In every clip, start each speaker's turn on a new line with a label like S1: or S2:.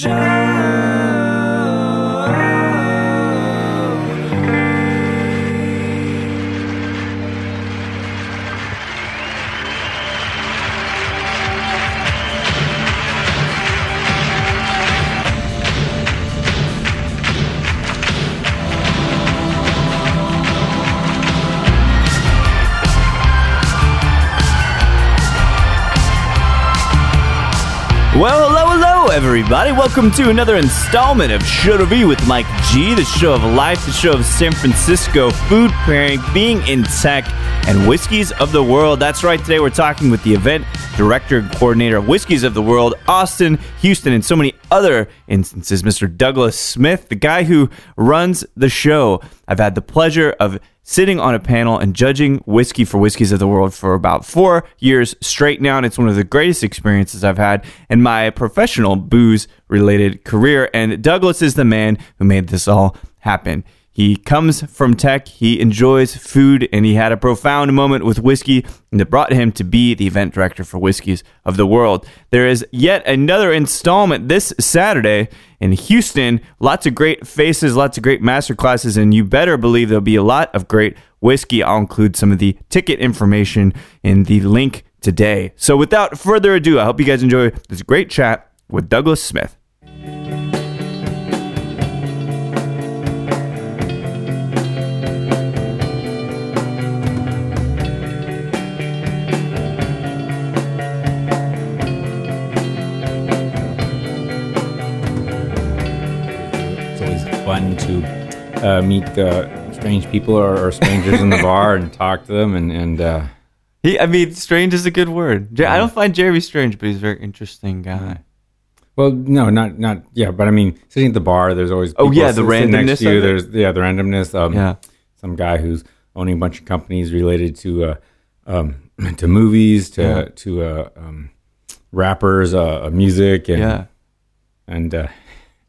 S1: Well, Welcome to another installment of Show to Be with Mike G, the show of life, the show of San Francisco food pairing, being in tech, and whiskeys of the world. That's right. Today we're talking with the event director and coordinator of Whiskeys of the World, Austin, Houston, and so many other instances, Mr. Douglas Smith, the guy who runs the show. I've had the pleasure of sitting on a panel and judging whiskey for Whiskeys of the World for about four years straight now. And it's one of the greatest experiences I've had in my professional booze related career. And Douglas is the man who made this all happen. He comes from tech, he enjoys food, and he had a profound moment with whiskey that brought him to be the event director for Whiskeys of the World. There is yet another installment this Saturday in Houston. Lots of great faces, lots of great master classes, and you better believe there'll be a lot of great whiskey. I'll include some of the ticket information in the link today. So without further ado, I hope you guys enjoy this great chat with Douglas Smith.
S2: Uh, meet uh, strange people or, or strangers in the bar and talk to them. And, and uh,
S1: He, I mean, strange is a good word. I don't find Jeremy strange, but he's a very interesting guy.
S2: well, no, not not yeah, but I mean, sitting at the bar, there's always
S1: Oh, yeah, the
S2: sitting next
S1: randomness
S2: to you. There's yeah, the randomness. Um,
S1: Yeah.
S2: some guy who's owning a bunch of companies related to uh, um, to movies, to
S1: Yeah.
S2: to uh, um, rappers, uh, uh, music, and
S1: Yeah.
S2: and uh,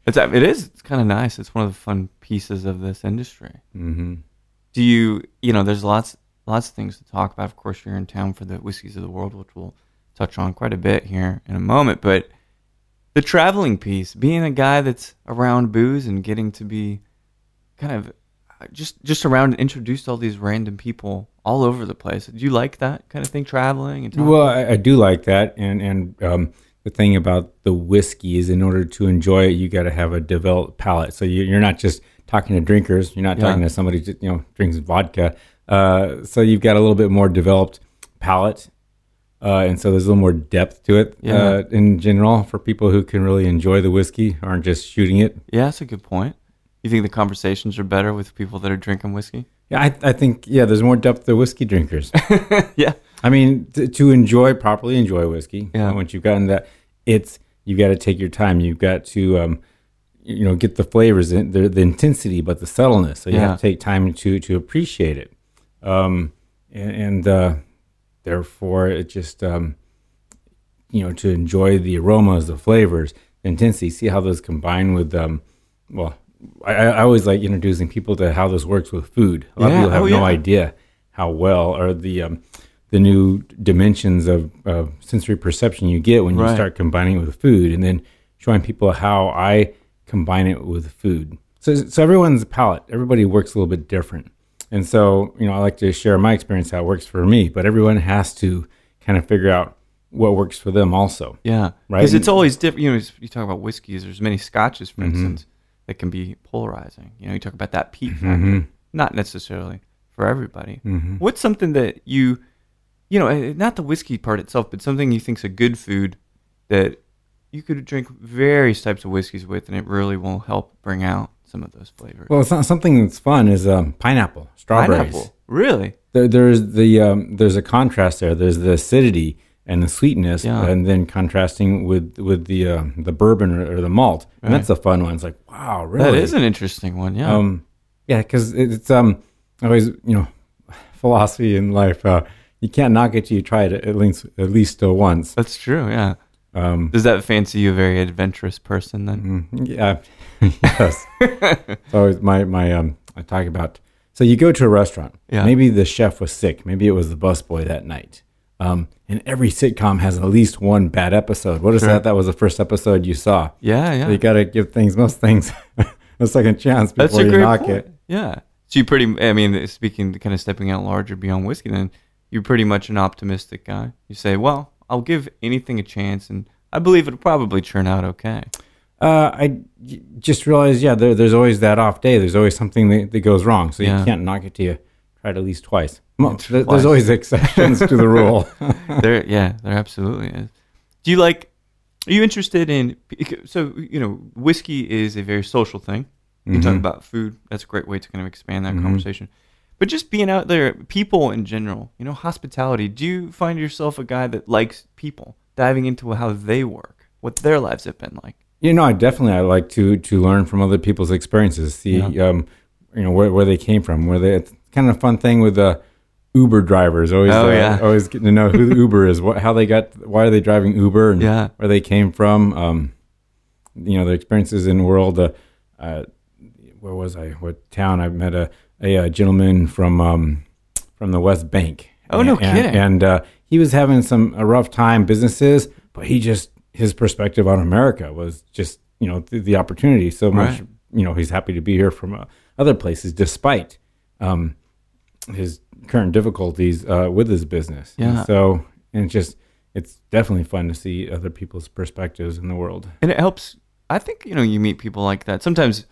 S1: It's, it is. Kind of nice. It's one of the fun pieces of this industry.
S2: mhm.
S1: Do you, you know, there's lots, lots of things to talk about. Of course, you're in town for the Whiskeys of the World, which we'll touch on quite a bit here in a moment. But the traveling piece, being a guy that's around booze and getting to be kind of uh, just just around and introduced to all these random people all over the place. Do you like that kind of thing, traveling and?
S2: Well, I, I do like that, and and um, the thing about the whiskey is, in order to enjoy it, you got to have a developed palate. So you, you're not just talking to drinkers. You're not
S1: Yeah.
S2: talking to somebody just you know drinks vodka. Uh, so you've got a little bit more developed palate, uh, and so there's a little more depth to it
S1: Yeah.
S2: uh, in general for people who can really enjoy the whiskey, aren't just shooting it.
S1: yeah, that's a good point. You think the conversations are better with people that are drinking whiskey?
S2: Yeah, I, I think yeah, there's more depth to whiskey drinkers.
S1: yeah.
S2: I mean, to, to enjoy properly enjoy whiskey.
S1: Yeah.
S2: Once you've gotten that, it's you got to take your time. You've got to, um, you know, get the flavors, in, the the intensity, but the subtleness. So you
S1: Yeah.
S2: have to take time to to appreciate it. Um, and, and uh, therefore, it just um, you know to enjoy the aromas, the flavors, the intensity. See how those combine with um, well. I, I always like introducing people to how this works with food. A lot
S1: Yeah.
S2: of people have
S1: Oh,
S2: no idea how well or the um, the new dimensions of uh, sensory perception you get when you
S1: Right.
S2: start combining it with food, and then showing people how I combine it with food. So, so everyone's palate, everybody works a little bit different, and so you know I like to share my experience how it works for me, but everyone has to kind of figure out what works for them also.
S1: Yeah,
S2: Right?
S1: Because it's always different. You know, you talk about whiskeys. There's many scotches, for
S2: Mm-hmm.
S1: instance, that can be polarizing. You know, you talk about that peat
S2: Mm-hmm.
S1: factor. Not necessarily for everybody. What's something that you, you know, eh, not the whiskey part itself, but something you think's a good food that you could drink various types of whiskeys with, and it really will help bring out some of those flavors.
S2: Well, it's not something that's fun is um, pineapple, strawberries.
S1: Pineapple, really?
S2: there, there's the um, there's a contrast there. There's the acidity and the sweetness,
S1: Yeah.
S2: and then contrasting with with the uh, the bourbon or, or the malt, and that's a fun one. It's like wow, really?
S1: That is an interesting one. Yeah.
S2: um, yeah, because it's um always you know philosophy in life. Uh, you can't knock it till you try it at least at least uh, once.
S1: That's true. Yeah.
S2: Um,
S1: Does that fancy you a very adventurous person then?
S2: Yeah. yes. so my my um I talk about so you go to a restaurant.
S1: Yeah.
S2: Maybe the chef was sick. Maybe it was the busboy that night. Um, and every sitcom has at least one bad episode. What is
S1: Sure.
S2: that? That was the first episode you saw.
S1: Yeah, yeah.
S2: So you got to give things, most things, a second chance before
S1: That's a
S2: you
S1: great
S2: knock
S1: point.
S2: it.
S1: Yeah. So you pretty, I mean, speaking, kind of stepping out larger beyond whiskey, then you're pretty much an optimistic guy. You say, well, I'll give anything a chance, and I believe it'll probably turn out okay.
S2: Uh, I just realized, yeah, there, there's always that off day. There's always something that, that goes wrong. So
S1: Yeah.
S2: you can't knock it till you try it at least twice. There-
S1: Twice.
S2: There's always exceptions to the rule.
S1: there, yeah, there absolutely is. Do you like? Are you interested in? So you know, whiskey is a very social thing. You talk
S2: Mhm.
S1: about food. That's a great way to kind of expand that
S2: Mhm.
S1: conversation. But just being out there, people in general, you know, hospitality. Do you find yourself a guy that likes people, diving into how they work, what their lives have been like?
S2: You know, I definitely I like to to learn from other people's experiences. See,
S1: Yeah.
S2: um, you know, where where they came from. Where they it's kind of a fun thing with the Uber drivers. Always,
S1: Oh,
S2: uh,
S1: yeah.
S2: always getting to know who the Uber is, what how they got, why are they driving Uber, and
S1: Yeah.
S2: where they came from. Um, you know, their experiences in the world. Uh, uh, where was I? What town? I met a a, uh gentleman from um, from the West Bank.
S1: Oh, no
S2: And-
S1: kidding.
S2: And uh, he was having some a rough time businesses, but he just his perspective on America was just you know the, the opportunity so much.
S1: Right.
S2: You know, he's happy to be here from uh, other places, despite um, his current difficulties uh, with his business. And
S1: Yeah.
S2: so and just it's definitely fun to see other people's perspectives in the world.
S1: and it helps i think you know you meet people like that sometimes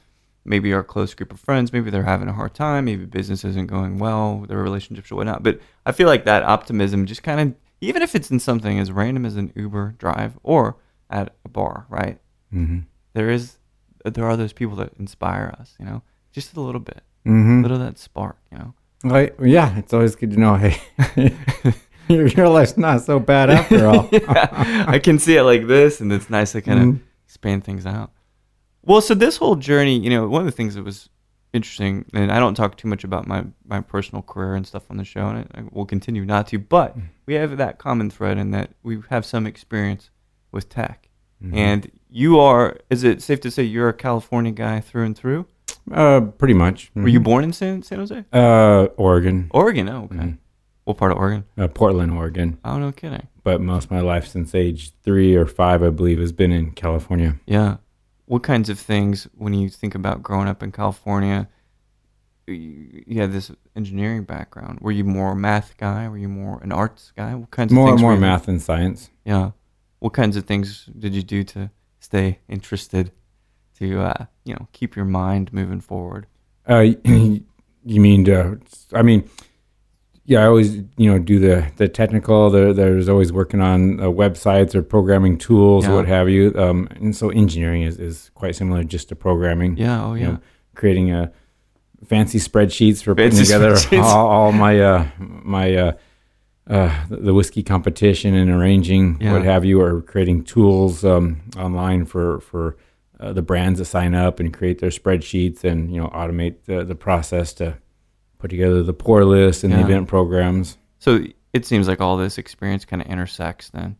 S1: maybe our close group of friends maybe they're having a hard time maybe business isn't going well their relationships or whatnot but i feel like that optimism just kind of even if it's in something as random as an uber drive or at a bar right
S2: Mm-hmm.
S1: there is there are those people that inspire us you know just a little bit
S2: Mm-hmm.
S1: a little of that spark you know
S2: Like, yeah, it's always good to know. Hey, your, your life's not so bad after all.
S1: yeah, I can see it like this, and it's nice to kind of
S2: Mhm.
S1: expand things out. Well, so this whole journey, you know, one of the things that was interesting, and I don't talk too much about my, my personal career and stuff on the show, and I, I will continue not to, but we have that common thread in that we have some experience with tech.
S2: Mm-hmm.
S1: And you are, is it safe to say you're a California guy through and through?
S2: Uh, pretty much.
S1: Were you born in San, San Jose?
S2: Uh, Oregon,
S1: Oregon, oh, okay.
S2: Mhm.
S1: What part of Oregon?
S2: uh, Portland, Oregon.
S1: Oh, no kidding.
S2: But most of my life since age three or five, I believe, has been in California.
S1: Yeah. What kinds of things, when you think about growing up in California, you, you had this engineering background. Were you more a math guy? Were you more an arts guy? What kinds of
S2: More
S1: things?
S2: more math and science.
S1: Yeah. What kinds of things did you do to stay interested, to uh, you know keep your mind moving forward?
S2: Uh, you mean? Uh, I mean, yeah. I always, you know, do the the technical. The, there's always working on uh, websites or programming tools,
S1: Yeah.
S2: what have you. Um, and so engineering is, is quite similar just to programming.
S1: Yeah. Oh
S2: you
S1: yeah.
S2: know, creating a fancy spreadsheets for
S1: Fancy
S2: putting together all, all my uh, my uh, uh, the whiskey competition and arranging
S1: Yeah.
S2: what have you, or creating tools um, online for for uh, the brands that sign up and create their spreadsheets and you know automate the, the process to put together the pour list and the event programs.
S1: So it seems like all this experience kind of intersects then,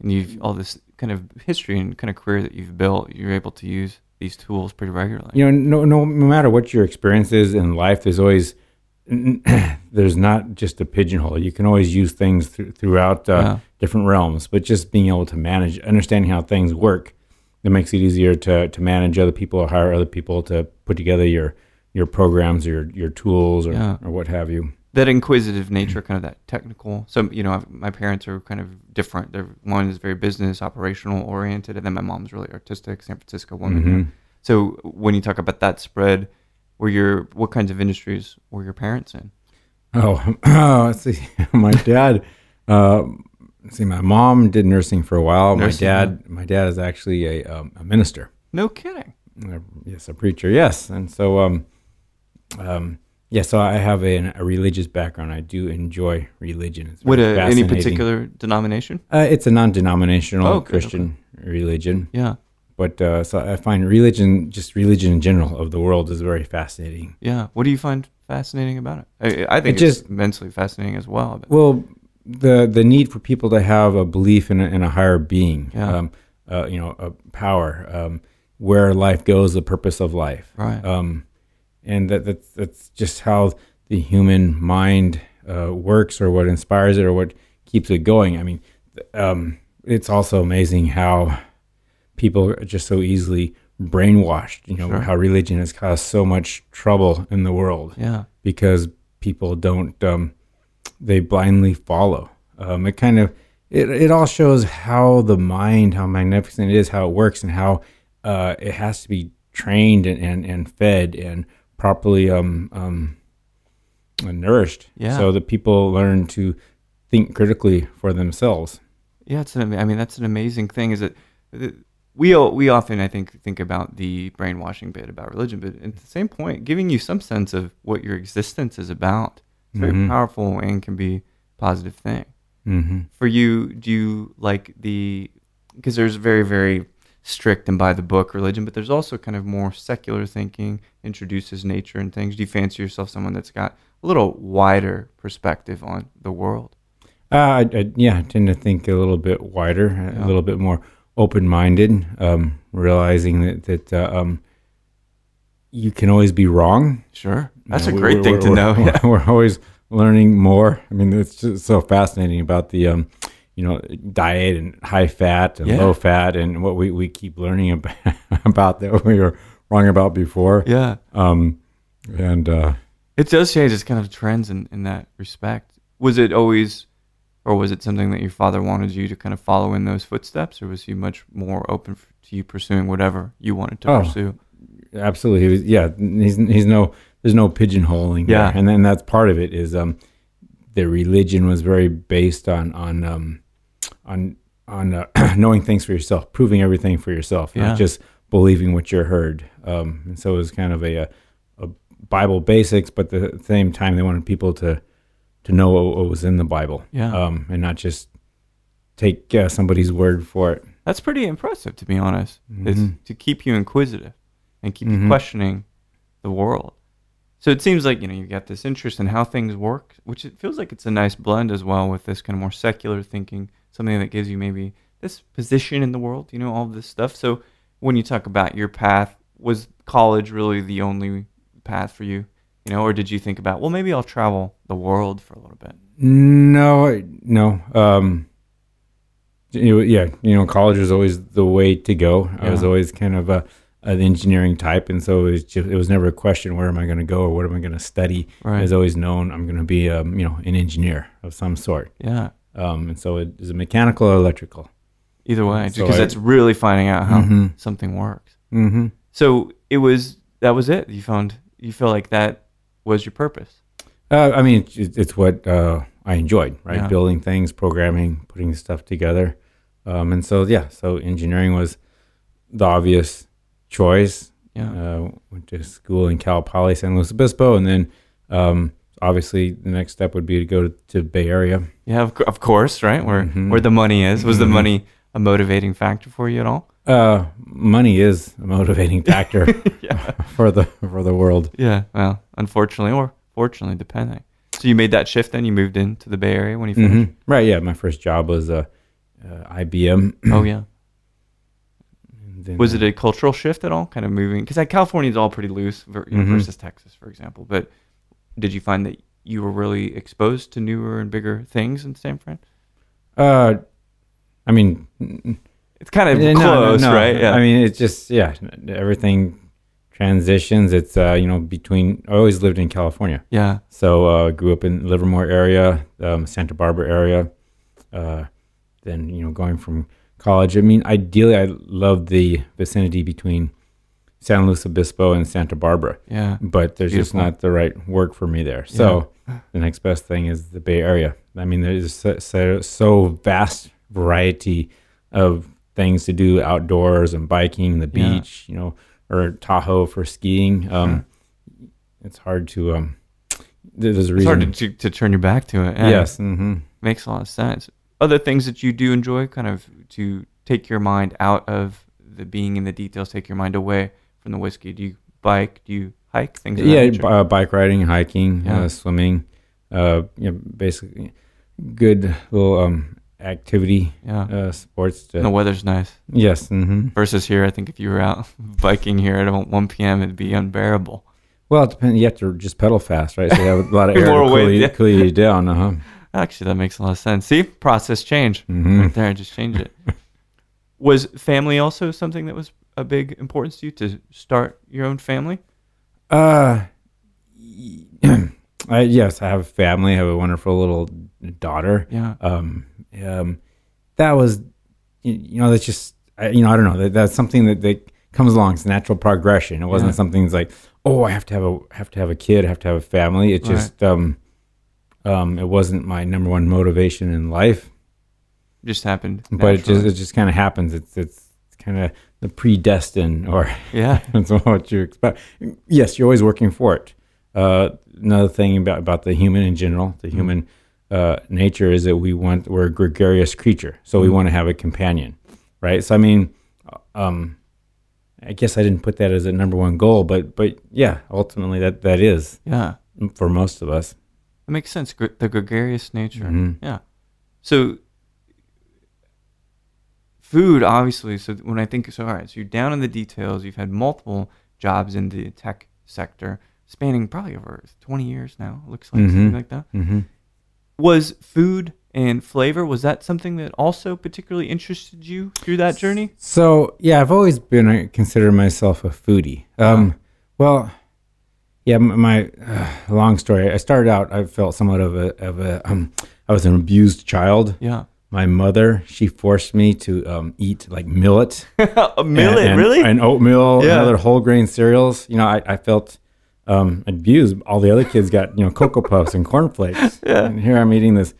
S1: and you've all this kind of history and kind of career that you've built. You're able to use these tools pretty regularly.
S2: you know, no, no, no matter what your experience is in life, there's always there's not just a pigeonhole. You can always use things th- throughout uh,
S1: Yeah.
S2: different realms, but just being able to manage, understanding how things work, it makes it easier to to manage other people or hire other people to put together your your programs or your, your tools or,
S1: Yeah.
S2: or what have you.
S1: that inquisitive nature, kind of that technical. So you know, I've, my parents are kind of different. They're one is very business operational oriented, and then my mom's really artistic, San Francisco woman.
S2: Mhm.
S1: So when you talk about that spread, were your what kinds of industries were your parents in?
S2: Oh, let's see. my dad. Uh, see, my mom did nursing for a while.
S1: Nursing,
S2: my dad, my dad is actually a, um, a minister.
S1: No kidding.
S2: Uh, yes, a preacher. Yes, and so um, um, yeah. So I have a, a religious background. I do enjoy religion. It's
S1: What
S2: very
S1: uh, any particular denomination?
S2: Uh, it's a non-denominational
S1: Oh, okay,
S2: Christian religion,
S1: Yeah,
S2: but uh, so I find religion, just religion in general of the world, is very fascinating.
S1: yeah. What do you find fascinating about it? I, I think
S2: It
S1: it's
S2: just-
S1: immensely fascinating as well. But,
S2: Well, the the need for people to have a belief in a, in a higher being,
S1: Yeah.
S2: um, uh, you know, a power, um, where life goes, the purpose of life,
S1: right.
S2: um, and that that's that's just how the human mind uh, works, or what inspires it, or what keeps it going. I mean, um, it's also amazing how people are just so easily brainwashed. You know
S1: Sure.
S2: how religion has caused so much trouble in the world
S1: Yeah.
S2: because people don't um, they blindly follow. Um, it kind of it it all shows how the mind, how magnificent it is, how it works, and how uh, it has to be trained and, and, and fed and properly um, um, nourished,
S1: Yeah.
S2: so that people learn to think critically for themselves.
S1: Yeah, it's an, I mean that's an amazing thing. Is that that we we often I think think about the brainwashing bit about religion, but at the same point, giving you some sense of what your existence is about. It's very
S2: Mhm.
S1: powerful and can be a positive thing.
S2: hmm
S1: For you, do you like the because there's very very strict and by the book religion, but there's also kind of more secular thinking, introduces nature and things. Do you fancy yourself someone that's got a little wider perspective on the world?
S2: Uh, I, I, yeah, I tend to think a little bit wider,
S1: Yeah.
S2: a little bit more open-minded, um, realizing that that uh, um, you can always be wrong.
S1: Sure,
S2: You
S1: that's
S2: know,
S1: a great
S2: we're-
S1: thing
S2: we're-
S1: to know.
S2: We're,
S1: Yeah.
S2: we're always learning more. I mean, it's just so fascinating about the um, you know diet and high fat and
S1: Yeah.
S2: low fat and what we, we keep learning about, about that we were wrong about before.
S1: yeah.
S2: Um, and uh,
S1: It does change. It's kind of trends in, in that respect. Was it always, or was it something that your father wanted you to kind of follow in those footsteps, or was he much more open to you pursuing whatever you wanted to
S2: Oh,
S1: pursue?
S2: absolutely, he was, yeah. He's he's no there's no pigeonholing. there.
S1: Yeah.
S2: and then that's part of it is um, the religion was very based on on um, on on uh, knowing things for yourself, proving everything for yourself,
S1: Yeah.
S2: not just believing what you're heard. Um, and so it was kind of a, a, a Bible basics, but at the same time they wanted people to to know what, what was in the Bible,
S1: Yeah.
S2: um, and not just take uh, somebody's word for it.
S1: That's pretty impressive, to be honest. Is
S2: Mhm.
S1: to keep you inquisitive and keep you
S2: Mhm.
S1: questioning the world. So it seems like you know you got this interest in how things work, which it feels like it's a nice blend as well with this kind of more secular thinking, something that gives you maybe this position in the world, you know, all this stuff. So when you talk about your path, was college really the only path for you, you know, or did you think about well maybe I'll travel the world for a little bit?
S2: No, I- no. Um, you- yeah, you know, college was always the way to go. I was always kind of a an engineering type, and so it was just it was never a question where am I going to go or what am I going to study.
S1: Right.
S2: I was always known I'm going to be um, you know an engineer of some sort.
S1: Yeah.
S2: Um, and so it is it mechanical or electrical?
S1: Either way,
S2: So
S1: because
S2: I-
S1: that's really finding out how
S2: Mhm.
S1: something works.
S2: Mm-hmm.
S1: So it was that was it. You found you feel like that was your purpose.
S2: Uh, I mean, it's, it's what uh, I enjoyed, right?
S1: Yeah.
S2: Building things, programming, putting stuff together. Um, and so, yeah, so engineering was the obvious choice.
S1: Yeah.
S2: Uh, went to school in Cal Poly, San Luis Obispo. And then um, obviously the next step would be to go to, to Bay Area.
S1: Yeah, of, of course, right? Where
S2: Mhm.
S1: where the money is. Was the
S2: Mhm.
S1: money a motivating factor for you at all?
S2: Uh, money is a motivating factor
S1: yeah.
S2: for the for the world.
S1: Yeah. Well, unfortunately or fortunately, depending. So you made that shift then you moved into the Bay Area when you finished?
S2: Mhm. Right, yeah. My first job was uh, uh, IBM.
S1: Oh yeah. Was it a cultural shift at all? Kind of moving because like California is all pretty loose ver- you know,
S2: Mhm.
S1: versus Texas, for example. But did you find that you were really exposed to newer and bigger things in San Fran?
S2: Uh, I mean,
S1: It's kind of
S2: no, no,
S1: close,
S2: no.
S1: right? Yeah.
S2: I mean, it's just yeah, everything transitions. It's uh, you know between. I always lived in California,
S1: yeah.
S2: so uh, grew up in Livermore area, um, Santa Barbara area. Uh, then you know going from college. I mean, ideally, I love the vicinity between San Luis Obispo and Santa Barbara,
S1: Yeah.
S2: but there's just not the right work for me there. So the next best thing is the Bay Area. I mean, there's so, so, so vast variety of things to do outdoors and biking, the
S1: Yeah.
S2: beach, you know, or Tahoe for skiing. Um, It's hard to. Um, there's a
S1: It's hard to, to, turn your back to it. Yeah.
S2: yes. hmm
S1: Makes a lot of sense. Other things that you do enjoy, kind of to take your mind out of the being in the details, take your mind away from the whiskey. Do you bike? Do you hike? Things. That
S2: Yeah, b- uh, bike riding, hiking,
S1: Yeah.
S2: uh, swimming. Uh, you know, basically, good little um, activity
S1: yeah.
S2: uh, sports. To,
S1: the weather's nice.
S2: Yes. hmm
S1: Versus here, I think if you were out biking here at 1 p.m., it'd be unbearable.
S2: Well, it depends. You have to just pedal fast, right? So you have a lot of air
S1: More
S2: to cool, you, cool you down. Uh-huh.
S1: Actually, that makes a lot of sense. See, process change
S2: Mm-hmm.
S1: right there. Just change it. was family also something that was a big importance to you to start your own family?
S2: Uh, I, yes, I have a family. I have a wonderful little daughter.
S1: Yeah.
S2: Um, um, that was, you, you know, that's just, I, you know, I don't know. That, that's something that, that comes along. It's natural progression. It wasn't
S1: Yeah.
S2: something that's like, oh, I have to have a have to have a kid. I have to have a family. It
S1: Right.
S2: just, um, um, it wasn't my number one motivation in life.
S1: Just happened.
S2: But it just it just kind of happens. It's it's kind of the predestined or
S1: yeah.
S2: that's what you expect. Yes, you're always working for it. Uh, another thing about about the human in general, the human uh, nature is that we want we're a gregarious creature, so we want to have a companion, right? So I mean, um, I guess I didn't put that as a number one goal, but but yeah, ultimately that that is
S1: Yeah.
S2: for most of us.
S1: It makes sense. Gre- The gregarious nature.
S2: Mhm.
S1: Yeah. So food, obviously. So when I think, so all right, so you're down in the details. You've had multiple jobs in the tech sector, spanning probably over 20 years now. Looks like something
S2: Mhm.
S1: like that.
S2: hmm
S1: Was food and flavor was that something that also particularly interested you through that journey?
S2: So yeah, I've always been I consider myself a foodie. Um, well, yeah, my uh, long story. I started out. I felt somewhat of a of a. Um, I was an abused child.
S1: Yeah.
S2: My mother, she forced me to um, eat like millet,
S1: a millet,
S2: and, and-
S1: really?
S2: and oatmeal, and other whole grain cereals. You know, I, I felt um, abused. All the other kids got you know cocoa puffs and cornflakes,
S1: Yeah.
S2: and here I'm eating this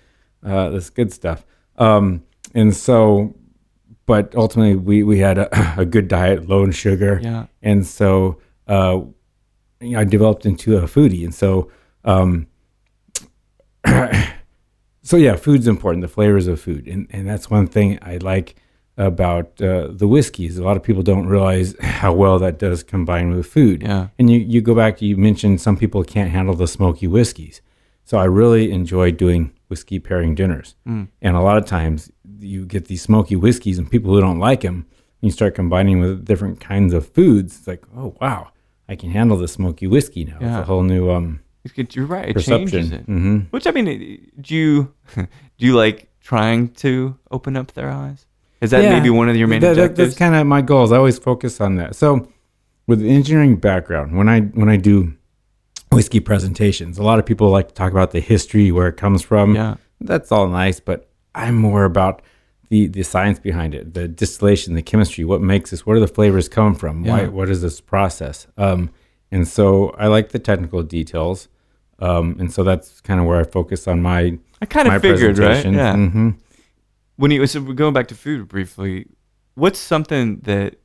S2: uh, this good stuff. Um, and so, but ultimately, we we had a, a good diet, low in sugar,
S1: yeah.
S2: and so uh, you know, I developed into a foodie, and so um, so yeah, food's important. The flavors of food, and and that's one thing I like about uh, the whiskeys. A lot of people don't realize how well that does combine with food.
S1: Yeah.
S2: And you you go back, you mentioned some people can't handle the smoky whiskeys, so I really enjoy doing whiskey pairing dinners.
S1: Mm.
S2: And a lot of times you get these smoky whiskeys, and people who don't like them, you start combining with different kinds of foods. It's like, oh wow, I can handle the smoky whiskey now.
S1: Yeah.
S2: It's a whole new um,
S1: You're right. It changes
S2: perception.
S1: it.
S2: hmm
S1: Which I mean, do you do you like trying to open up their eyes? Is that
S2: Yeah.
S1: maybe one of your main
S2: That- that-
S1: objectives?
S2: that's kind of my goals. I always focus on that. So, with engineering background, when I when I do whiskey presentations, a lot of people like to talk about the history, where it comes from.
S1: yeah,
S2: That's all nice, but I'm more about the the science behind it, the distillation, the chemistry, what makes this, where do the flavors come from, why, what is this process? Um, and so I like the technical details, um, and so that's kind of where I focus on my
S1: I kind of figured, right? Yeah.
S2: hmm
S1: When you so we're going back to food briefly, what's something that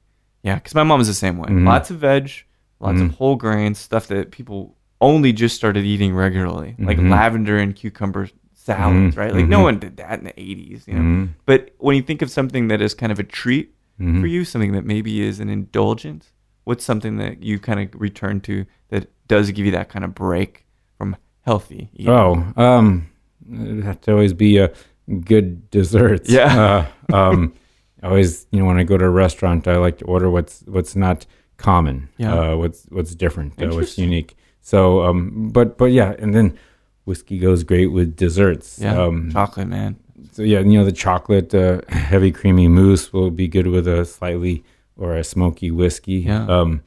S1: yeah, because my mom is the same way.
S2: Mhm.
S1: Lots of veg, lots of
S2: Mhm.
S1: whole grains, stuff that people only just started eating regularly, like
S2: Mhm.
S1: lavender and cucumber salads,
S2: Mhm.
S1: right? Like no
S2: Mhm.
S1: one did that in the '80s, you know. But when you think of something that is kind of a treat for you, something that maybe is an indulgence, what's something that you kind of return to that does give you that kind of break from healthy eating?
S2: Oh, um, have to always be a good desserts.
S1: Yeah.
S2: Uh, um, always, you know, when I go to a restaurant, I like to order what's what's not common.
S1: Yeah.
S2: Uh, what's what's different. Uh, what's unique. So, um, but but yeah, and then whiskey goes great with desserts.
S1: Yeah,
S2: Um,
S1: chocolate, man.
S2: so yeah, you know, the chocolate, uh, heavy creamy mousse will be good with a slightly or a smoky whiskey.
S1: Yeah.
S2: Um,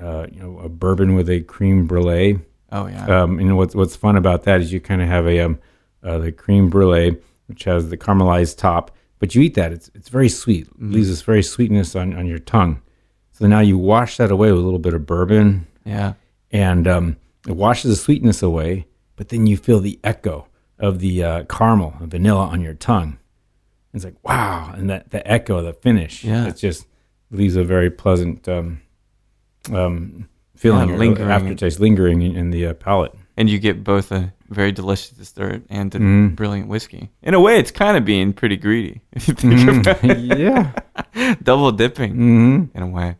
S2: uh, you know, a bourbon with a cream brulee.
S1: Oh yeah,
S2: Um, and what's what's fun about that is you kind of have a um, uh, the cream brulee, which has the caramelized top, but you eat that it's it's very sweet,
S1: Mm-hmm.
S2: leaves this very sweetness on on your tongue. So now you wash that away with a little bit of bourbon,
S1: yeah,
S2: and um, it washes the sweetness away. But then you feel the echo of the uh, caramel and vanilla on your tongue. It's like wow, and that the echo, the finish,
S1: Yeah.
S2: it just leaves a very pleasant um, um, feeling,
S1: Yeah, lingering.
S2: aftertaste, lingering in, in the uh, palate.
S1: and you get both a very delicious dessert and a
S2: Mhm.
S1: brilliant whiskey. In a way, it's kind of being pretty greedy if you think about
S2: Mhm. yeah.
S1: Double dipping
S2: hmm
S1: in a way.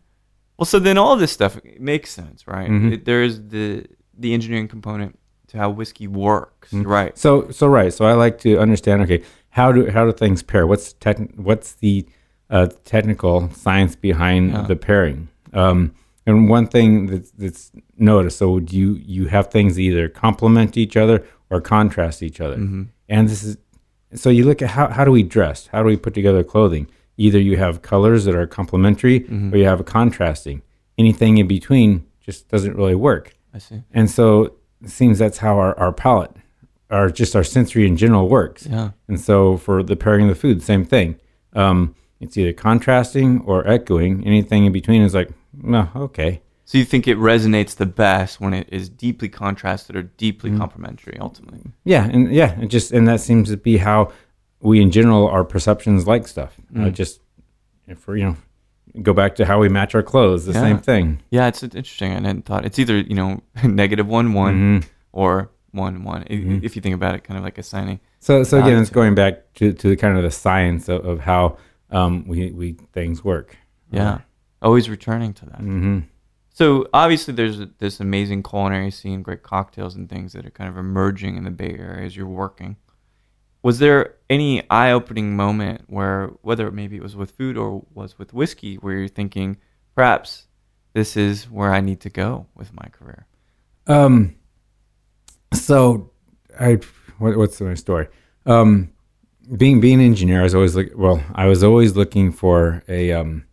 S1: Well, so then all this stuff makes sense, right?
S2: Mhm.
S1: It- there is the the engineering component to how whiskey works,
S2: Mm-hmm.
S1: right?
S2: So so right. So I like to understand. Okay, how do how do things pair? What's tech, What's the uh, technical science behind
S1: Yeah.
S2: the pairing? Um, and one thing that's, that's noticed. So you you have things that either complement each other or contrast each other?
S1: Mhm.
S2: And this is so you look at how how do we dress? How do we put together clothing? Either you have colors that are complementary, or you have a contrasting. Anything in between just doesn't really work.
S1: I see.
S2: And so it seems that's how our, our palate, our just our sensory in general works.
S1: Yeah.
S2: And so for the pairing of the food, same thing. Um, it's either contrasting or echoing. Anything in between is like, no, okay.
S1: So you think it resonates the best when it is deeply contrasted or deeply complementary, ultimately?
S2: Yeah, and yeah, it just and that seems to be how we in general our perceptions like stuff. Uh, just if we're you know go back to how we match our clothes, the
S1: Yeah.
S2: same thing.
S1: Yeah, it's it's interesting. I hadn't thought it's either you know negative one one
S2: Mm-hmm.
S1: or one one. I- If you think about it, kind of like assigning.
S2: So so again, it's going back to to kind of the science of, of how um, we we things work.
S1: Yeah, always returning to that.
S2: hmm
S1: So obviously, there's this amazing culinary scene, great cocktails and things that are kind of emerging in the Bay Area as you're working. Was there any eye-opening moment where, whether maybe it was with food or was with whiskey, where you're thinking, perhaps this is where I need to go with my career?
S2: Um. So, I what, what's my story? Um, being being an engineer, I was always look. Well, I was always looking for a um,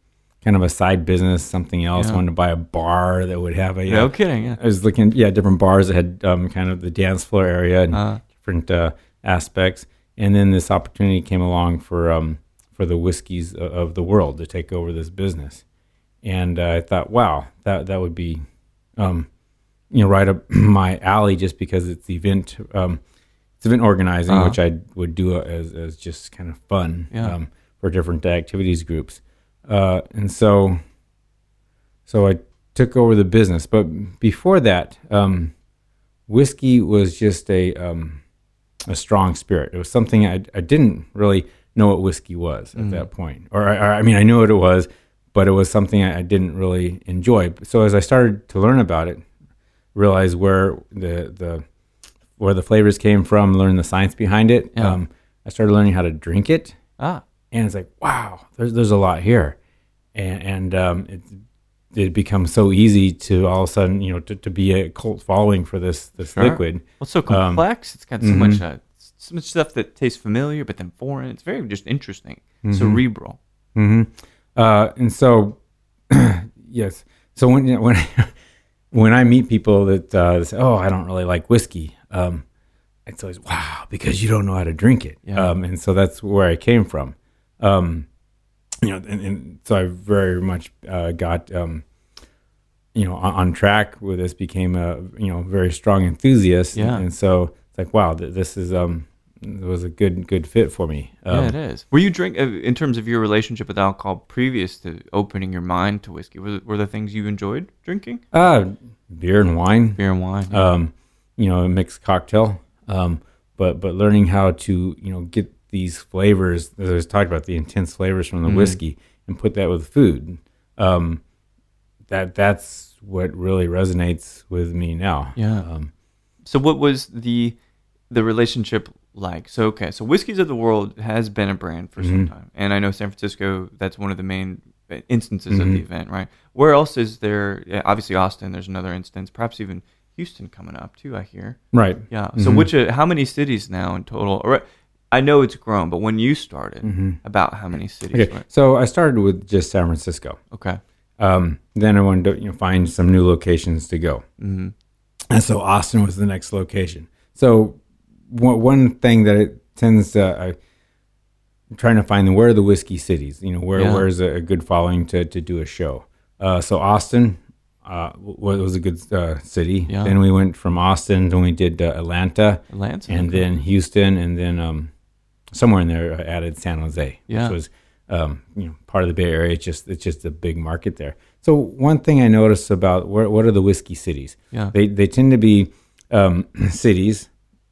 S2: kind of a side business, something else.
S1: Yeah.
S2: Wanted to buy a bar that would have a.
S1: No
S2: uh,
S1: kidding. Yeah.
S2: I was looking, yeah, different bars that had um, kind of the dance floor area and
S1: Uh,
S2: different uh, aspects. And then this opportunity came along for um, for the whiskeys of the world to take over this business. And uh, I thought, wow, that that would be, um, you know, right up my alley, just because it's event, event organizing,
S1: Uh-huh.
S2: which I would do as as just kind of fun
S1: Yeah.
S2: um, for different activities groups. Uh, and so, so I took over the business. But before that, um, whiskey was just a um, a strong spirit. It was something I, I didn't really know what whiskey was at that point, or I, I mean, I knew what it was, but it was something I, I didn't really enjoy. So as I started to learn about it, realize where the the where the flavors came from, learn the science behind it.
S1: Yeah.
S2: Um, I started learning how to drink it
S1: ah,
S2: and it's like wow there's there's a lot here and and um it it becomes so easy to all of a sudden you know to, to be a cult following for this this
S1: Sure.
S2: liquid
S1: well, it's so
S2: Um,
S1: complex. it's got so
S2: mm-hmm.
S1: much, uh, so much stuff that tastes familiar, but then foreign. It's very just interesting,
S2: Mm-hmm.
S1: cerebral.
S2: hmm uh and so yes so when you know, when when i meet people that uh say oh i don't really like whiskey um it's always wow because you don't know how to drink it
S1: Yeah.
S2: um and so that's where i came from um you know and, and so i very much uh got um you know on, on track with this became a you know very strong enthusiast
S1: Yeah.
S2: and so it's like wow th- this is um was a good good fit for me um,
S1: yeah, it is. Were you drink uh, in terms of your relationship with alcohol previous to opening your mind to whiskey? Were, were there things you enjoyed drinking?
S2: uh beer and wine
S1: Beer and wine.
S2: um, you know, a mixed cocktail. Um, but but learning how to you know get these flavors, as I was talking about, the intense flavors from the whiskey, and put that with food. Um, that that's what really resonates with me now.
S1: Yeah.
S2: Um,
S1: So what was the the relationship like? So okay, so Whiskeys of the World has been a brand for some time, and I know San Francisco. That's one of the main instances of the event, right? Where else is there? Yeah, obviously, Austin. There's another instance. Perhaps even Houston coming up too. I hear.
S2: right.
S1: Yeah. So which? Uh, how many cities now in total? Or I know it's grown, but when you started, about how many cities?
S2: Okay.
S1: were-
S2: So I started with just San Francisco.
S1: Okay.
S2: Um, then I wanted to you know, find some new locations to go.
S1: hmm
S2: And so Austin was the next location. So one, one thing that it tends to, I, I'm trying to find where are the whiskey cities, you know, where,
S1: Yeah.
S2: where's a, a good following to, to do a show. Uh, so Austin uh, was, a good uh, city.
S1: Yeah.
S2: Then we went from Austin, then we did uh, Atlanta,
S1: Atlanta.
S2: and then Houston, and then um, somewhere in there uh, added San Jose,
S1: Yeah.
S2: which was um, you know part of the Bay Area. It's just it's just a big market there. So one thing I noticed about where, what are the whiskey cities?
S1: Yeah.
S2: They they tend to be um, cities.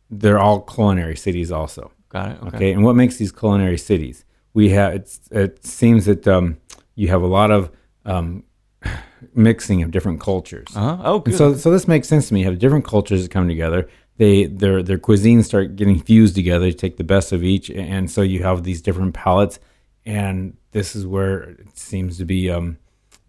S2: They're all culinary cities, also.
S1: Got it. Okay.
S2: Okay. and what makes these culinary cities? We have it's, it seems that um, you have a lot of um, mixing of different cultures.
S1: Uh-huh. Oh, good.
S2: And so, so this makes sense to me. You have different cultures that come together. They their their cuisines start getting fused together. You take the best of each, and so you have these different palates. And this is where it seems to be um,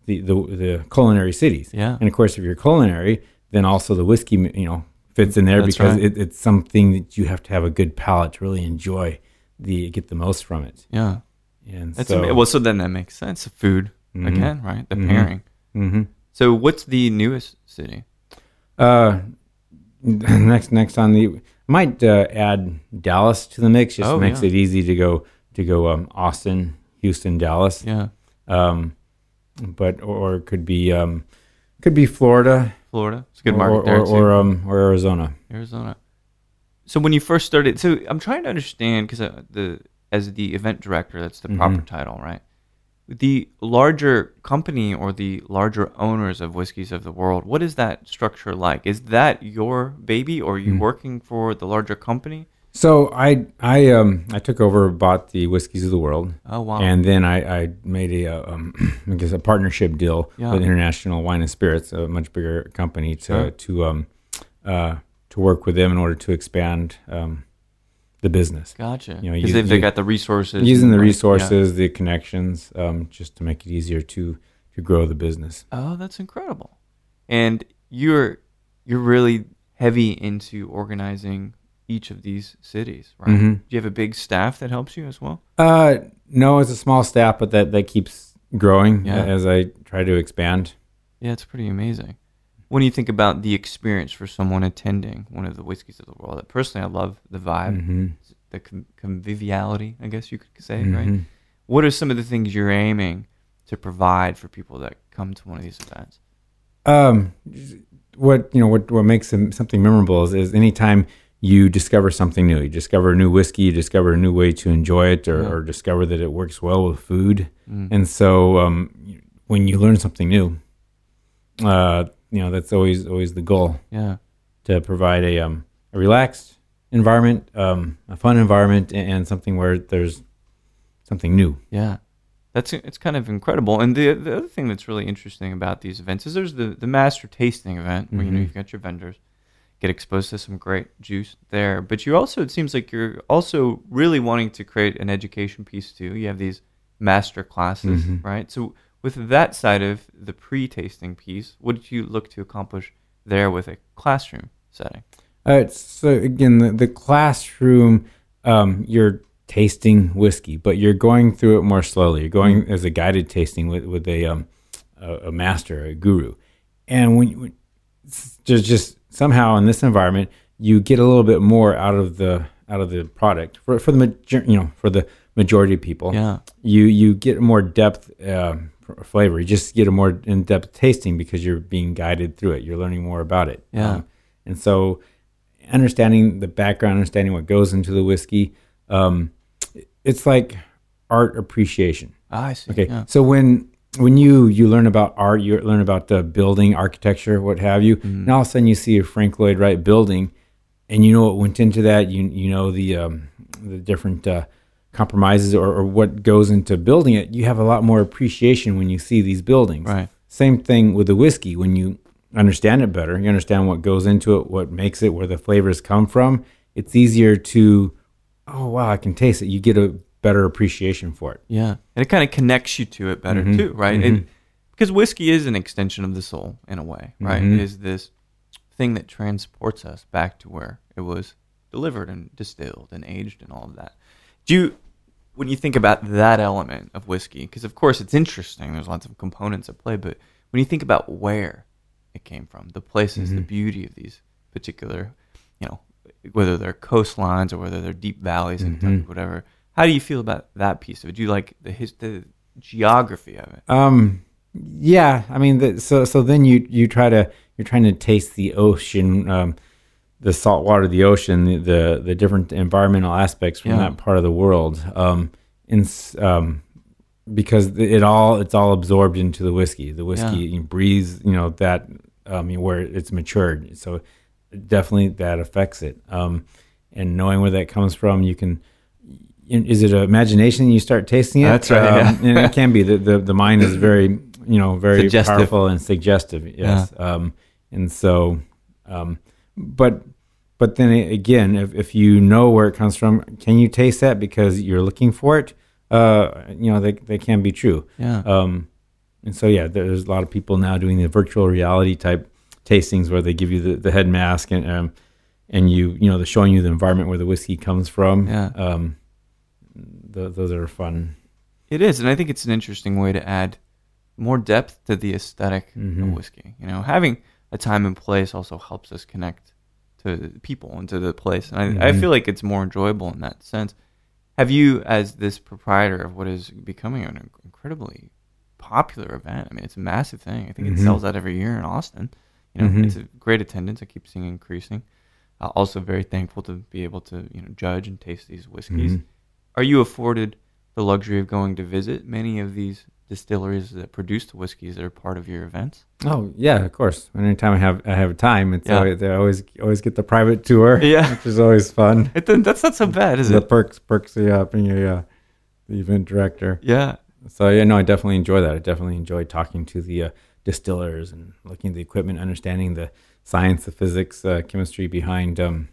S2: the, the the culinary cities.
S1: Yeah.
S2: And of course, if you're culinary, then also the whiskey you know fits in there
S1: That's
S2: because
S1: right.
S2: it, it's something that you have to have a good palate to really enjoy the get the most from it.
S1: Yeah.
S2: And
S1: That's
S2: so,
S1: ama- well. So then that makes sense. Food
S2: Mhm.
S1: again, right? The
S2: Mhm.
S1: pairing.
S2: hmm
S1: So what's the newest city?
S2: Uh, next, next on the might uh, add Dallas to the mix. Just
S1: Oh,
S2: makes
S1: yeah.
S2: it easy to go to go um, Austin, Houston, Dallas.
S1: Yeah,
S2: Um, but or it could be um, could be Florida,
S1: Florida. It's a good
S2: or
S1: market
S2: or,
S1: there
S2: or,
S1: too.
S2: or, um, or Arizona.
S1: Arizona. So when you first started, so I'm trying to understand because uh, the as the event director, that's the proper
S2: Mhm.
S1: title, right? The larger company or the larger owners of whiskeys of the world, what is that structure like? Is that your baby, or are you
S2: Mhm.
S1: working for the larger company?
S2: So I I um I took over, bought the whiskeys of the world,
S1: Oh wow!
S2: and then I, I made a um I guess a partnership deal
S1: Yeah.
S2: with International Wine and Spirits, a much bigger company, to
S1: Sure.
S2: to um uh to work with them in order to expand um the business.
S1: gotcha.
S2: you know,
S1: Because they've, got the resources,
S2: using the
S1: right? Yeah.
S2: resources, the connections, um, just to make it easier to to grow the business.
S1: Oh, that's incredible. And you're you're really heavy into organizing each of these cities, right?
S2: Mhm.
S1: Do you have a big staff that helps you as well?
S2: Uh, no, it's a small staff, but that that keeps growing
S1: Yeah.
S2: as I try to expand.
S1: Yeah, it's pretty amazing. When you think about the experience for someone attending one of the whiskeys of the world, personally, I love the vibe,
S2: hmm
S1: the con- conviviality, I guess you could say, right?
S2: Mhm.
S1: What are some of the things you're aiming to provide for people that come to one of these events?
S2: Um, what you know, what what makes something memorable is, is anytime you discover something new, you discover a new whiskey, you discover a new way to enjoy it, or,
S1: Yeah.
S2: or discover that it works well with food.
S1: Mm.
S2: And so, um, when you learn something new, uh, you know, that's always always the goal
S1: yeah,
S2: to provide a um a relaxed environment, um, a fun environment, and, and something where there's something new.
S1: Yeah, that's it's kind of incredible. And the the other thing that's really interesting about these events is there's the the master tasting event where you know
S2: Mhm.
S1: you've got your vendors get exposed to some great juice there, but you also it seems like you're also really wanting to create an education piece too. You have these master classes,
S2: Mhm.
S1: right? So with that side of the pre-tasting piece, what did you look to accomplish there with a classroom setting?
S2: Uh, so again, the, the classroom, um, you're tasting whiskey, but you're going through it more slowly. You're going as a guided tasting with with a um, a, a master, a guru, and when, when just just somehow in this environment, you get a little bit more out of the out of the product for for the major, you know for the majority of people.
S1: Yeah,
S2: You you get more depth. Uh, flavor you just get a more in-depth tasting because you're being guided through it you're learning more about it Um,
S1: Yeah.
S2: and so understanding the background, understanding what goes into the whiskey, um, it's like art appreciation.
S1: Ah, I see.
S2: Okay,
S1: yeah.
S2: so when when you you learn about art, you learn about the building, architecture, what have you,
S1: Mm-hmm.
S2: and all of a sudden you see a Frank Lloyd Wright building, and you know what went into that. You you know the um, the different uh, compromises or, or what goes into building it. You have a lot more appreciation when you see these buildings.
S1: Right.
S2: Same thing with the whiskey. When you understand it better, you understand what goes into it, what makes it, where the flavors come from. It's easier to, oh wow, I can taste it. You get a better appreciation for it.
S1: Yeah, and it kind of connects you to it better
S2: Mhm.
S1: too, right?
S2: Mhm.
S1: It, because whiskey is an extension of the soul in a way, right?
S2: Mhm.
S1: It is this thing that transports us back to where it was delivered and distilled and aged and all of that. Do you, when you think about that element of whiskey, because of course it's interesting, there's lots of components at play, but when you think about where it came from, the places, the
S2: Mhm.
S1: beauty of these particular, you know, whether they're coastlines or whether they're deep valleys and
S2: Mhm.
S1: whatever. How do you feel about that piece of it? Do you like the his, the geography of it?
S2: Um, yeah, I mean, the, so so then you you try to you're trying to taste the ocean, um, the salt water of the ocean, the the, the different environmental aspects from
S1: Yeah.
S2: that part of the world. Um, in, um, because it all it's all absorbed into the whiskey. The whiskey
S1: Yeah.
S2: breathes, you know, that um, where it's matured. So definitely that affects it. Um, and knowing where that comes from, you can. Is it imagination? You start tasting it.
S1: That's right, yeah.
S2: Um, and it can be. The, the the mind is very you know very
S1: Suggestive.
S2: powerful and suggestive. Yes. Um, and so, um, but but then again, if if you know where it comes from, can you taste that because you're looking for it? Uh, you know, they they can be true.
S1: Yeah.
S2: Um, and so yeah, there's a lot of people now doing the virtual reality type tastings where they give you the, the head mask and um, and you you know they're showing you the environment where the whiskey comes from.
S1: Yeah.
S2: Um, th- those are fun.
S1: It is, and I think it's an interesting way to add more depth to the esthetic
S2: Mhm.
S1: of whiskey. You know, having a time and place also helps us connect to people and to the place, and I, I
S2: Mhm.
S1: feel like it's more enjoyable in that sense. Have you, as this proprietor of what is becoming an incredibly popular event, I mean, it's a massive thing. I think it
S2: Mhm.
S1: sells out every year in Austin. You know,
S2: Mhm.
S1: it's a great attendance. I keep seeing increasing. Uh, also, very thankful to be able to you know judge and taste these whiskeys.
S2: Mhm.
S1: Are you afforded the luxury of going to visit many of these distilleries that produce the whiskeys that are part of your events?
S2: Oh yeah, of course. Anytime I have I have time, it's
S1: Yeah.
S2: always, I always always get the private tour.
S1: Yeah.
S2: which is always fun.
S1: It, that's not so bad, is
S2: the
S1: it?
S2: perks perks you up being a uh, the event director.
S1: Yeah.
S2: So yeah, no, I definitely enjoy that. I definitely enjoy talking to the uh, distillers and looking at the equipment, understanding the science, the physics, uh, chemistry behind um,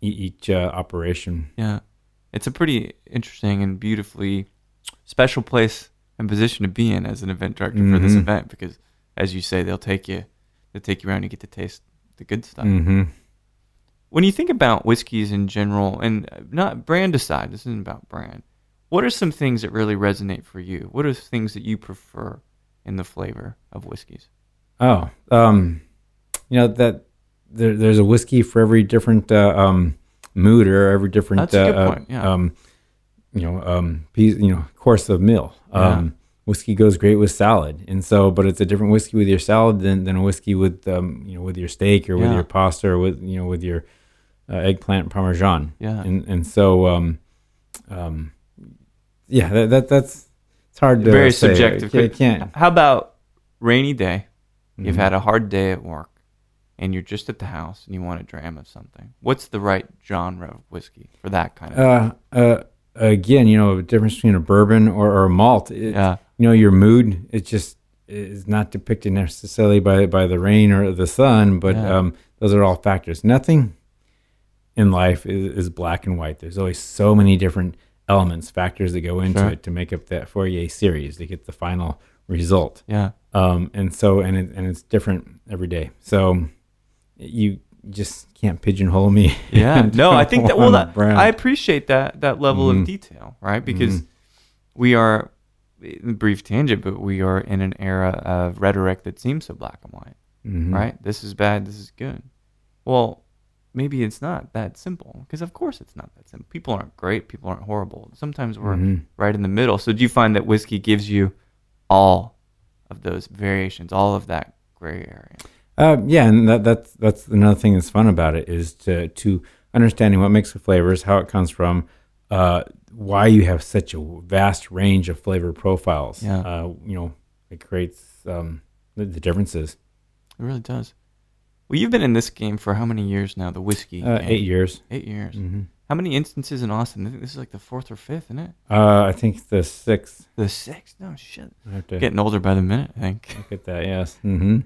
S2: each uh, operation.
S1: Yeah. It's a pretty interesting and beautifully special place and position to be in as an event director for this
S2: Mhm.
S1: event because, as you say, they'll take you, they'll take you around. You get to taste the good stuff.
S2: hmm
S1: When you think about whiskeys in general, and not brand aside, this isn't about brand. What are some things that really resonate for you? What are things that you prefer in the flavor of whiskeys?
S2: Oh, um, you know that there, there's a whiskey for every different uh, um, mood or every different
S1: That's a good
S2: uh,
S1: point, yeah.
S2: um, you know um, piece, you know course of meal.
S1: Yeah.
S2: Um, whiskey goes great with salad, and so but it's a different whiskey with your salad than, than a whiskey with um, you know with your steak or with your pasta or with you know with your uh, eggplant parmesan.
S1: Yeah.
S2: and and so um, um, yeah, that, that that's it's hard to
S1: Very
S2: say.
S1: subjective.
S2: I can't.
S1: How about rainy day? You've
S2: Mhm.
S1: had a hard day at work, and you're just at the house, and you want a dram of something. What's the right genre of whiskey for that kind of?
S2: uh, uh, again, you know, the difference between a bourbon or, or a malt. It,
S1: Yeah.
S2: You know, your mood, it just is not depicted necessarily by, by the rain or the sun, but
S1: Yeah.
S2: um, those are all factors. Nothing in life is, is black and white. There's always so many different elements, factors that go into
S1: Sure.
S2: it to make up that Fourier series to get the final result.
S1: yeah.
S2: Um, and so, and it, and it's different every day. So you just can't pigeonhole me.
S1: Yeah. No, I think that. Well, that. I appreciate that that level of
S2: Mhm.
S1: detail, right? Because we are, brief tangent, but we are in an era of rhetoric that seems so black and white.
S2: Mhm.
S1: right? This is bad. This is good. Well, maybe it's not that simple because, of course, it's not that simple. People aren't great. People aren't horrible. Sometimes we're
S2: Mhm.
S1: right in the middle. So, do you find that whiskey gives you all of those variations, all of that gray area?
S2: Uh, yeah, and that, that's that's another thing that's fun about it is to to understanding what makes the flavors, how it comes from, uh, why you have such a vast range of flavor profiles.
S1: Yeah.
S2: Uh, you know, it creates um, the, the differences.
S1: It really does. Well, you've been in this game for how many years now? The whiskey
S2: Uh, eight years.
S1: Eight years.
S2: hmm
S1: How many instances in Austin? I think this is like the fourth or fifth, isn't it?
S2: Uh, I think the sixth.
S1: The sixth. No shit.
S2: Have to
S1: Getting older by the minute, I think.
S2: look at that. Yes. hmm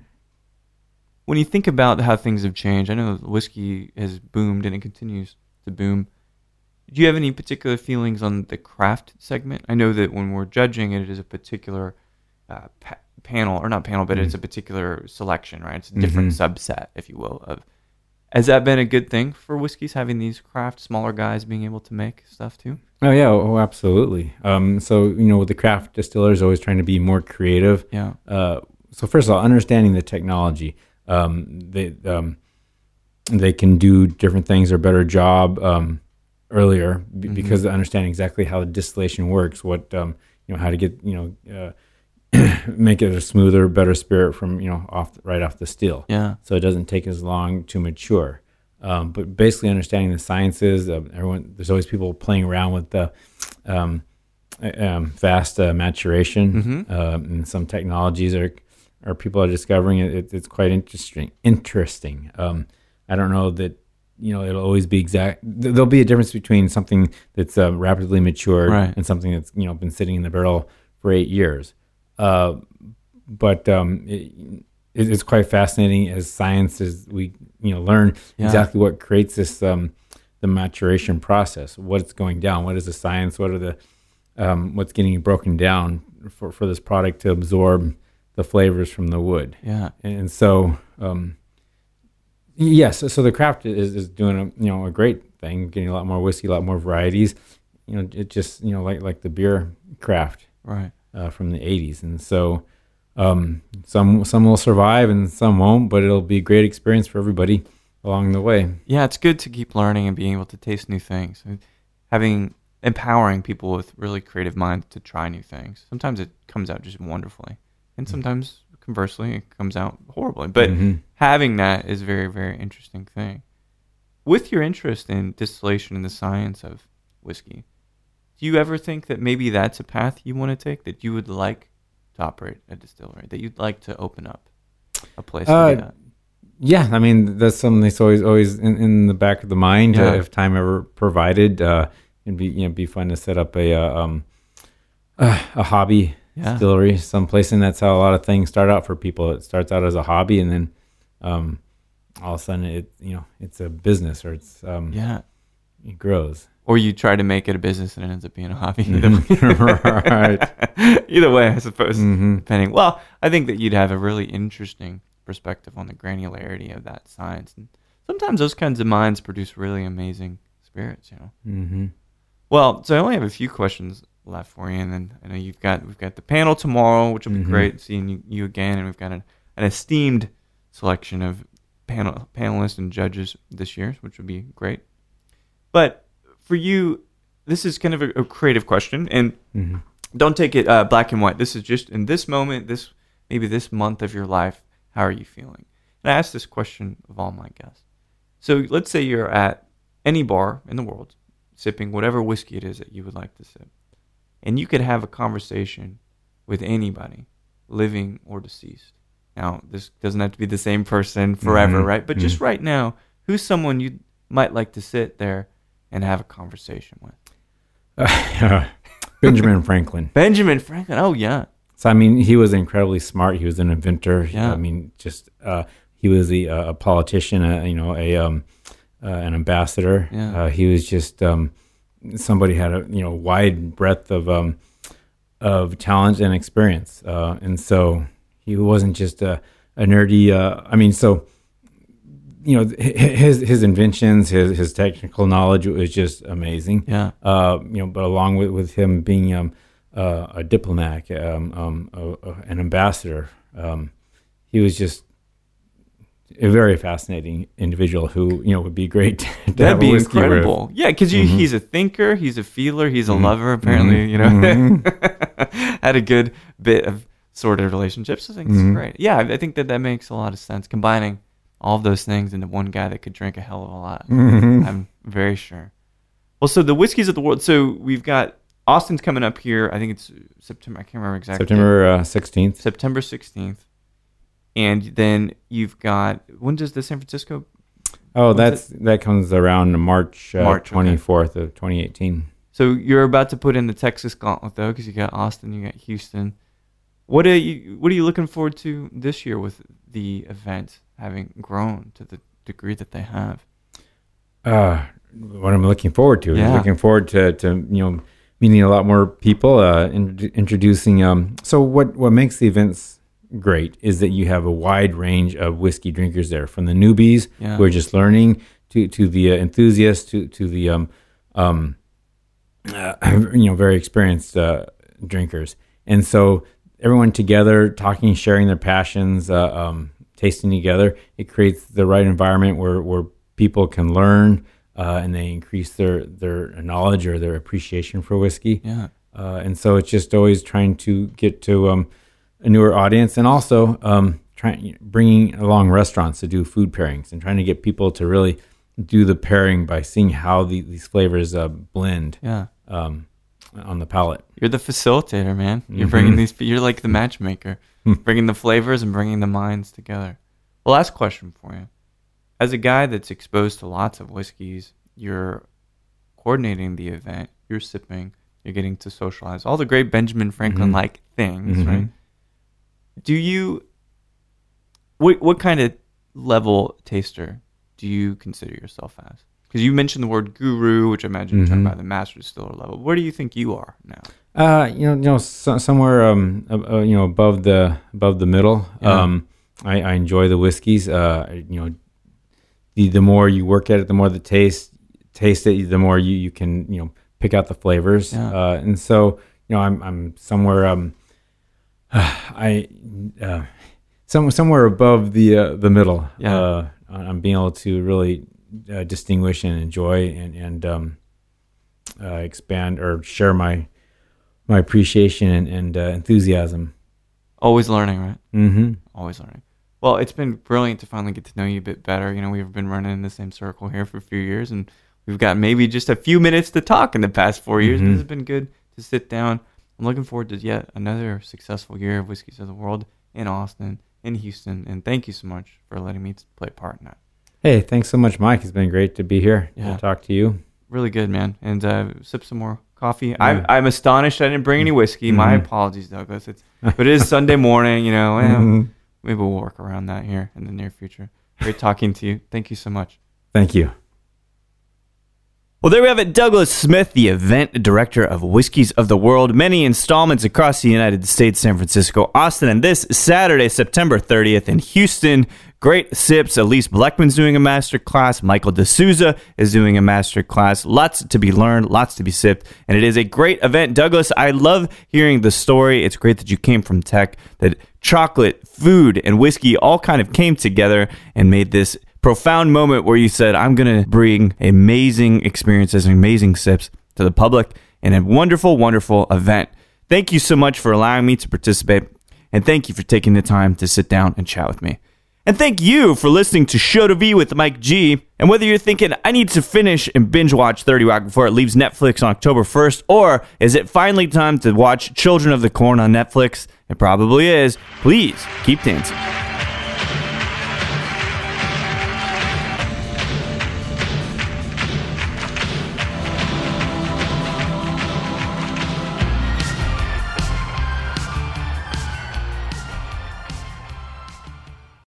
S1: when you think about how things have changed, I know whiskey has boomed and it continues to boom. Do you have any particular feelings on the craft segment? I know that when we're judging it, it is a particular uh, pa- panel, or not panel, but it's a particular selection, right? It's a different subset, if you will. Of has that been a good thing for whiskeys having these craft smaller guys being able to make stuff too?
S2: Oh yeah. Oh, absolutely. Um, so you know, with the craft distillers always trying to be more creative.
S1: Yeah,
S2: uh, so first of all, understanding the technology, um, they um, they can do different things or better job um, earlier b- because they understand exactly how the distillation works. What um, you know, how to get you know, uh, make it a smoother, better spirit from you know off right off the still.
S1: yeah,
S2: So it doesn't take as long to mature. Um, but basically, understanding the sciences. Uh, everyone, there's always people playing around with the um, um, fast uh, maturation,
S1: Mhm.
S2: um, and some technologies are, are people are discovering it. it it's quite interesting. Interesting. Um, I don't know that you know it'll always be exact. There'll be a difference between something that's uh, rapidly matured
S1: Right.
S2: and something that's you know been sitting in the barrel for eight years. Uh, but um, it, it- it's quite fascinating as science as we you know learn
S1: Yeah.
S2: exactly what creates this um, the maturation process. What's going down? What is the science? What are the um, what's getting broken down for, for this product to absorb the flavors from the wood?
S1: yeah,
S2: And so um, Yes, so, so the craft is, is doing a you know a great thing, getting a lot more whiskey, a lot more varieties. You know, it just you know like like the beer craft
S1: Right.
S2: uh, from the '80s, and so um, some some will survive and some won't, but it'll be a great experience for everybody along the way.
S1: Yeah, it's good to keep learning and being able to taste new things. And Having empowering people with really creative minds to try new things. Sometimes it comes out just wonderfully, and sometimes conversely it comes out horribly. But
S2: Mhm.
S1: having that is a very very interesting thing. With your interest in distillation and the science of whiskey, do you ever think that maybe that's a path you want to take? That you would like to operate a distillery? That you'd like to open up a place
S2: Uh? Yeah, I mean that's something that's always always in, in the back of the mind.
S1: Yeah.
S2: Uh, if time ever provided, uh, it'd be you know be fun to set up a uh, um uh, a hobby
S1: Yeah.
S2: distillery someplace, and that's how a lot of things start out for people. It starts out as a hobby, and then um, all of a sudden it you know it's a business or it's um,
S1: Yeah.
S2: it grows.
S1: or you try to make it a business and it ends up being a hobby.
S2: Mm-hmm. right.
S1: Either way, I suppose.
S2: Mhm.
S1: Depending. Well, I think that you'd have a really interesting perspective on the granularity of that science, and sometimes those kinds of minds produce really amazing spirits. You know.
S2: hmm
S1: Well, so I only have a few questions left for you, and then I know you've got we've got the panel tomorrow, which will be
S2: Mhm.
S1: great seeing you, you again, and we've got an, an esteemed selection of panel panelists and judges this year, which would be great. But for you, this is kind of a, a creative question, and
S2: hmm
S1: don't take it uh, black and white. This is just in this moment, this maybe this month of your life. How are you feeling? And I ask this question of all my guests. So let's say you're at any bar in the world, sipping whatever whiskey it is that you would like to sip, and you could have a conversation with anybody, living or deceased. Now, this doesn't have to be the same person forever,
S2: Mhm.
S1: right? But just right now, who's someone you might like to sit there and have a conversation with?
S2: Benjamin Franklin.
S1: Benjamin Franklin. Oh yeah.
S2: So I mean, he was incredibly smart. He was an inventor.
S1: Yeah.
S2: I mean, just uh, he was a, a politician. A, you know, a um, uh, an ambassador.
S1: Yeah.
S2: Uh, he was just um, somebody had a you know wide breadth of um, of talent and experience. Uh, and so he wasn't just a, a nerdy. Uh, I mean, so you know, his his inventions, his his technical knowledge was just amazing
S1: Yeah.
S2: uh, you know, but along with, with him being um, uh, a diplomat, um, um, a, a, an ambassador, um, he was just a very fascinating individual who you know would be great to
S1: That'd be
S2: with.
S1: incredible. Yeah, because
S2: Mhm.
S1: he's a thinker, he's a feeler, he's a
S2: Mhm.
S1: lover. Apparently,
S2: Mhm.
S1: you know, had a good bit of sort of relationships. I think it's
S2: Mhm.
S1: great. Yeah, I think that that makes a lot of sense. Combining all of those things into one guy that could drink a hell of a lot.
S2: Mhm.
S1: I'm very sure. Well, so the whiskeys of the world. So we've got Austin's coming up here. I think it's September. I can't remember exactly.
S2: September uh, sixteenth.
S1: September 16th. And then you've got when does the San Francisco
S2: oh, that's that comes around March uh,
S1: March, okay.
S2: twenty fourth of twenty eighteen.
S1: So you're about to put in the Texas gauntlet though, because you got Austin, you got Houston. What are you What are you looking forward to this year with the event having grown to the degree that they have?
S2: uh, what I'm looking forward to.
S1: Yeah.
S2: Looking forward to, to you know meeting a lot more people, uh, in, introducing. Um, so what what makes the events great is that you have a wide range of whiskey drinkers there, from the newbies
S1: Yeah.
S2: who are just learning to to the uh, enthusiasts to to the um, um, uh, you know very experienced uh, drinkers, and so everyone together talking, sharing their passions, uh, um, tasting together. It creates the right environment where where people can learn uh, and they increase their their knowledge or their appreciation for whiskey.
S1: Yeah.
S2: Uh, and so it's just always trying to get to um, a newer audience, and also um, trying bringing along restaurants to do food pairings and trying to get people to really do the pairing by seeing how the, these flavors uh, blend
S1: Yeah.
S2: um, on the palate.
S1: You're the facilitator, man. You're
S2: Mhm.
S1: bringing these. You're like the matchmaker, bringing the flavors and bringing the minds together. Well, last question for you: As a guy that's exposed to lots of whiskeys, you're coordinating the event. You're sipping. You're getting to socialize. All the great Benjamin Franklin-like things,
S2: Mhm.
S1: right? Do you? What what kind of level taster do you consider yourself as? Because you mentioned the word guru, which I imagine you're talking
S2: Mhm.
S1: about the master distiller level. Where do you think you are now?
S2: Uh, you know, you know, so, somewhere, um, uh, you know, above the above the middle.
S1: Yeah.
S2: Um, I, I enjoy the whiskeys. Uh, you know, the, the more you work at it, the more the taste taste it, the more you, you can you know pick out the flavors.
S1: Yeah.
S2: Uh, and so you know I'm I'm somewhere um I uh, some, somewhere above the uh, the middle.
S1: Yeah.
S2: Uh, I'm being able to really uh, distinguish and enjoy and and um, uh, expand or share my my appreciation and, and uh, enthusiasm.
S1: Always learning, right?
S2: Mm-hmm.
S1: Always learning. Well, it's been brilliant to finally get to know you a bit better. You know, we've been running in the same circle here for a few years, and we've got maybe just a few minutes to talk in the past four years.
S2: Mhm.
S1: This has been good to sit down. I'm looking forward to yet another successful year of Whiskeys of the World in Austin, in Houston, and thank you so much for letting me play a part in that.
S2: Hey, thanks so much, Mike. It's been great to be here
S1: Yeah.
S2: to talk to you.
S1: Really good, man. And uh, sip some more coffee. I, I'm astonished I didn't bring any whiskey. My
S2: Mhm.
S1: apologies, Douglas. It's but it is Sunday morning, you know. and
S2: Mhm.
S1: maybe we'll work around that here in the near future. Great talking to you. Thank you so much.
S2: Thank you.
S1: Well, there we have it. Douglas Smith, the event director of Whiskeys of the World. Many installments across the United States, San Francisco, Austin, and this Saturday, September 30th in Houston. Great sips. Elise Bleckman's doing a master class. Michael D'Souza is doing a master class. Lots to be learned, lots to be sipped. And it is a great event. Douglas, I love hearing the story. It's great that you came from tech, that chocolate, food, and whiskey all kind of came together and made this profound moment where you said, I'm going to bring amazing experiences and amazing sips to the public in a wonderful, wonderful event. Thank you so much for allowing me to participate. And thank you for taking the time to sit down and chat with me. And thank you for listening to Show to V with Mike G. And whether you're thinking, I need to finish and binge watch 30 Rock before it leaves Netflix on October 1st, or is it finally time to watch Children of the Corn on Netflix? It probably is. Please keep dancing.